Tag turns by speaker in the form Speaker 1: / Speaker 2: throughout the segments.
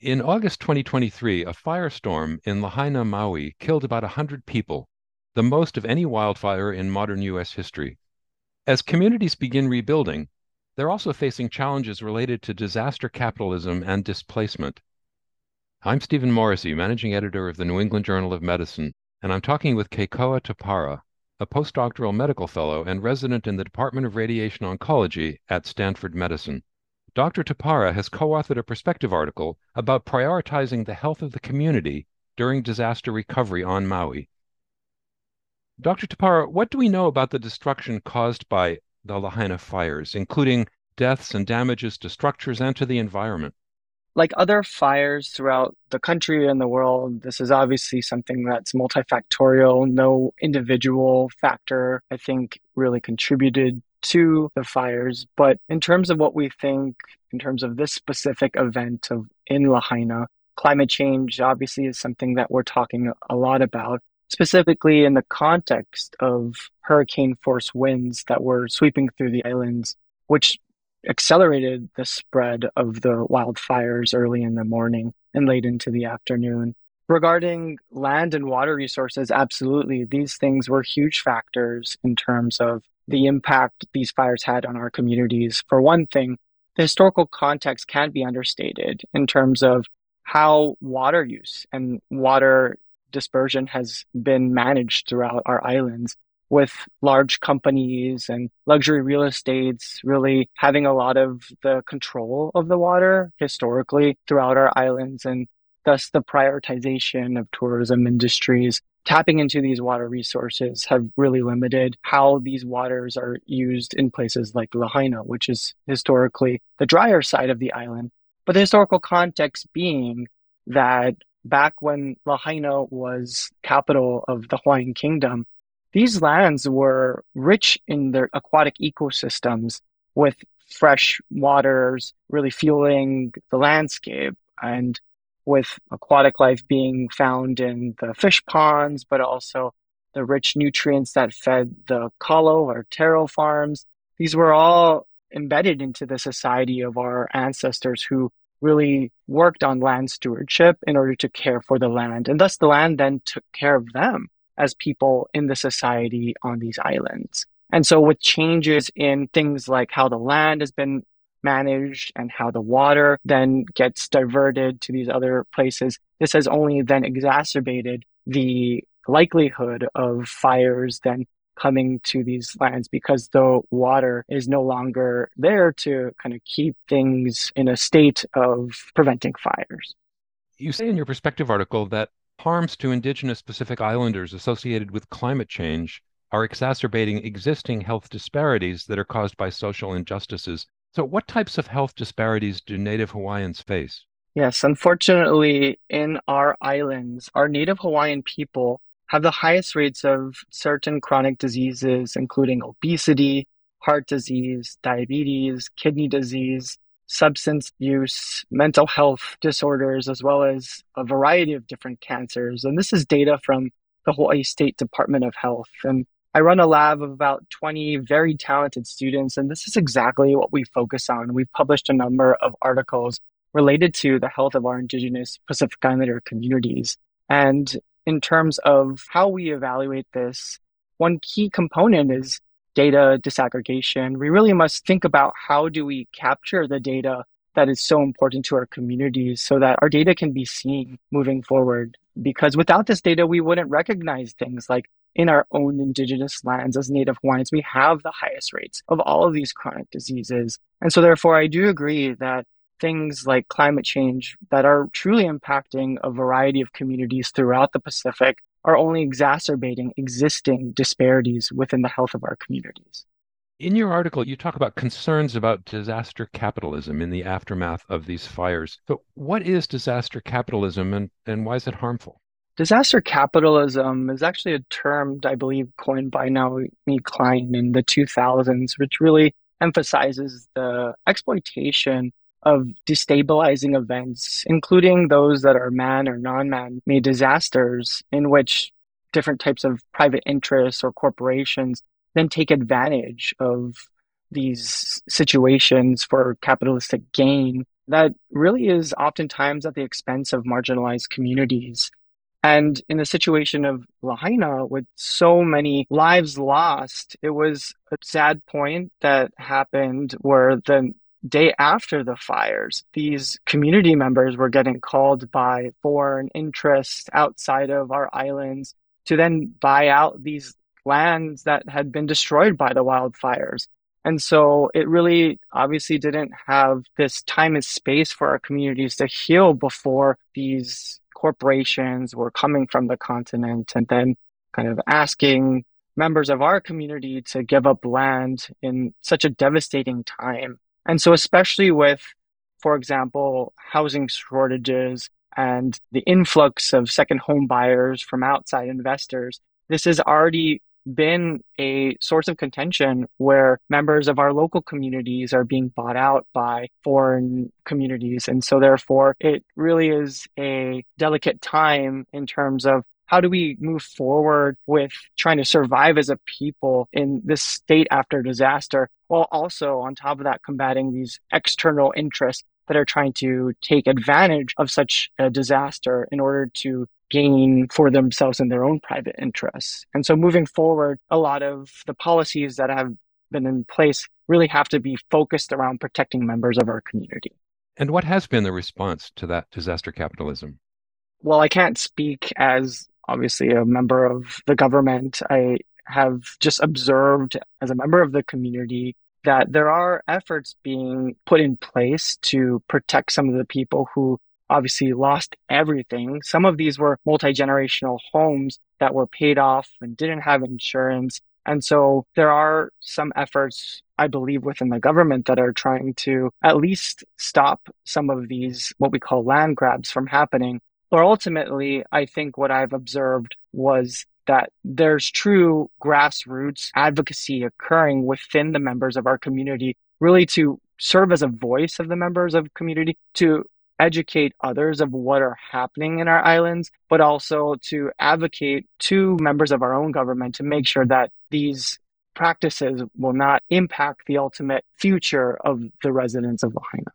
Speaker 1: In August 2023, a firestorm in Lahaina, Maui killed about 100 people, the most of any wildfire in modern U.S. history. As communities begin rebuilding, they're also facing challenges related to disaster capitalism and displacement. I'm Stephen Morrissey, managing editor of the New England Journal of Medicine, and I'm talking with Kekoa Taparra, a postdoctoral medical fellow and resident in the Department of Radiation Oncology at Stanford Medicine. Dr. Taparra has co authored a perspective article about prioritizing the health of the community during disaster recovery on Maui. Dr. Taparra, what do we know about the destruction caused by the Lahaina fires, including deaths and damages to structures and to the environment?
Speaker 2: Like other fires throughout the country and the world, this is obviously something that's multifactorial. No individual factor, I think, really contributed to the fires. But in terms of what we think, in terms of this specific event of in Lahaina, climate change obviously is something that we're talking a lot about, specifically in the context of hurricane force winds that were sweeping through the islands, which accelerated the spread of the wildfires early in the morning and late into the afternoon. Regarding land and water resources, absolutely, these things were huge factors in terms of the impact these fires had on our communities. For one thing, the historical context can be understated in terms of how water use and water dispersion has been managed throughout our islands with large companies and luxury real estates really having a lot of the control of the water historically throughout our islands and thus the prioritization of tourism industries tapping into these water resources have really limited how these waters are used in places like Lahaina, which is historically the drier side of the island. But the historical context being that back when Lahaina was capital of the Hawaiian kingdom, these lands were rich in their aquatic ecosystems with fresh waters really fueling the landscape and with aquatic life being found in the fish ponds, but also the rich nutrients that fed the kalo or taro farms. These were all embedded into the society of our ancestors who really worked on land stewardship in order to care for the land. And thus the land then took care of them as people in the society on these islands. And so with changes in things like how the land has been managed and how the water then gets diverted to these other places. This has only then exacerbated the likelihood of fires then coming to these lands because the water is no longer there to kind of keep things in a state of preventing fires.
Speaker 1: You say in your perspective article that harms to indigenous Pacific Islanders associated with climate change are exacerbating existing health disparities that are caused by social injustices. So, what types of health disparities do Native Hawaiians face?
Speaker 2: Yes, unfortunately, in our islands, our Native Hawaiian people have the highest rates of certain chronic diseases, including obesity, heart disease, diabetes, kidney disease, substance use, mental health disorders, as well as a variety of different cancers. And this is data from the Hawaii State Department of Health. And I run a lab of about 20 very talented students, and this is exactly what we focus on. We've published a number of articles related to the health of our Indigenous Pacific Islander communities. And in terms of how we evaluate this, one key component is data disaggregation. We really must think about how do we capture the data that is so important to our communities so that our data can be seen moving forward. Because without this data, we wouldn't recognize things like in our own indigenous lands as Native Hawaiians, we have the highest rates of all of these chronic diseases. And so, therefore, I do agree that things like climate change that are truly impacting a variety of communities throughout the Pacific are only exacerbating existing disparities within the health of our communities.
Speaker 1: In your article, you talk about concerns about disaster capitalism in the aftermath of these fires. So, what is disaster capitalism and, and why is it harmful?
Speaker 2: Disaster capitalism is actually a term, I believe, coined by Naomi Klein in the 2000s, which really emphasizes the exploitation of destabilizing events, including those that are man or non man made disasters, in which different types of private interests or corporations then take advantage of these situations for capitalistic gain that really is oftentimes at the expense of marginalized communities. And in the situation of Lahaina, with so many lives lost, it was a sad point that happened where the day after the fires, these community members were getting called by foreign interests outside of our islands to then buy out these lands that had been destroyed by the wildfires. And so it really obviously didn't have this time and space for our communities to heal before these corporations were coming from the continent and then kind of asking members of our community to give up land in such a devastating time. And so, especially with, for example, housing shortages and the influx of second home buyers from outside investors, this is already been a source of contention where members of our local communities are being bought out by foreign communities. And so, therefore, it really is a delicate time in terms of how do we move forward with trying to survive as a people in this state after disaster, while also, on top of that, combating these external interests that are trying to take advantage of such a disaster in order to gain for themselves and their own private interests. And so moving forward, a lot of the policies that have been in place really have to be focused around protecting members of our community.
Speaker 1: And what has been the response to that disaster capitalism?
Speaker 2: Well, I can't speak as obviously a member of the government. I have just observed as a member of the community that there are efforts being put in place to protect some of the people who obviously lost everything. Some of these were multi generational homes that were paid off and didn't have insurance. And so there are some efforts, I believe, within the government that are trying to at least stop some of these, what we call land grabs, from happening. But ultimately, I think what I've observed was that there's true grassroots advocacy occurring within the members of our community, really to serve as a voice of the members of community to educate others of what are happening in our islands, but also to advocate to members of our own government to make sure that these practices will not impact the ultimate future of the residents of Lahaina.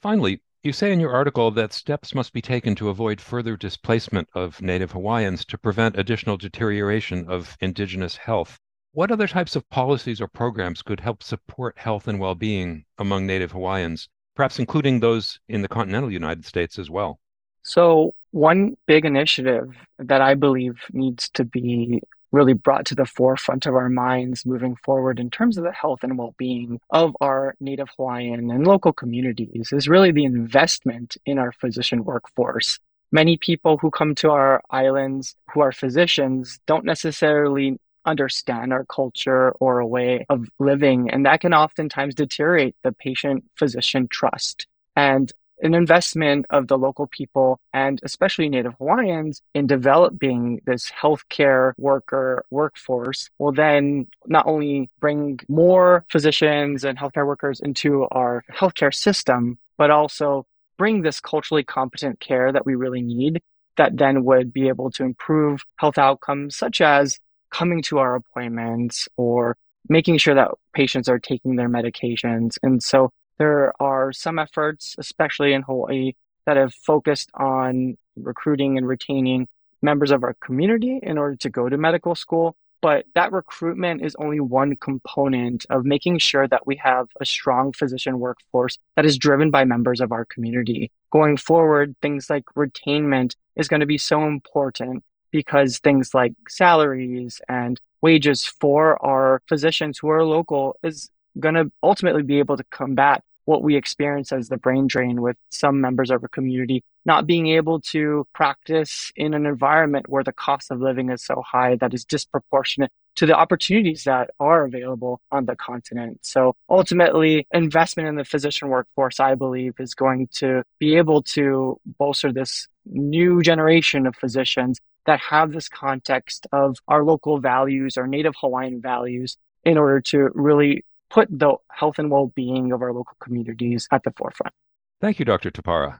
Speaker 1: Finally, you say in your article that steps must be taken to avoid further displacement of Native Hawaiians to prevent additional deterioration of Indigenous health. What other types of policies or programs could help support health and well being among Native Hawaiians perhaps including those in the continental United States as well?
Speaker 2: So, one big initiative that I believe needs to be really brought to the forefront of our minds moving forward in terms of the health and well being of our Native Hawaiian and local communities is really the investment in our physician workforce. Many people who come to our islands who are physicians don't necessarily understand our culture or a way of living. And that can oftentimes deteriorate the patient physician trust. And an investment of the local people and especially Native Hawaiians in developing this healthcare worker workforce will then not only bring more physicians and healthcare workers into our healthcare system, but also bring this culturally competent care that we really need that then would be able to improve health outcomes such as coming to our appointments or making sure that patients are taking their medications. And so there are some efforts, especially in Hawaii, that have focused on recruiting and retaining members of our community in order to go to medical school. But that recruitment is only one component of making sure that we have a strong physician workforce that is driven by members of our community. Going forward, things like retainment is going to be so important because things like salaries and wages for our physicians who are local is going to ultimately be able to combat what we experience as the brain drain with some members of our community not being able to practice in an environment where the cost of living is so high that is disproportionate to the opportunities that are available on the continent. So ultimately, investment in the physician workforce, I believe, is going to be able to bolster this new generation of physicians that have this context of our local values, our Native Hawaiian values, in order to really put the health and well being of our local communities at the forefront.
Speaker 1: Thank you, Dr. Taparra.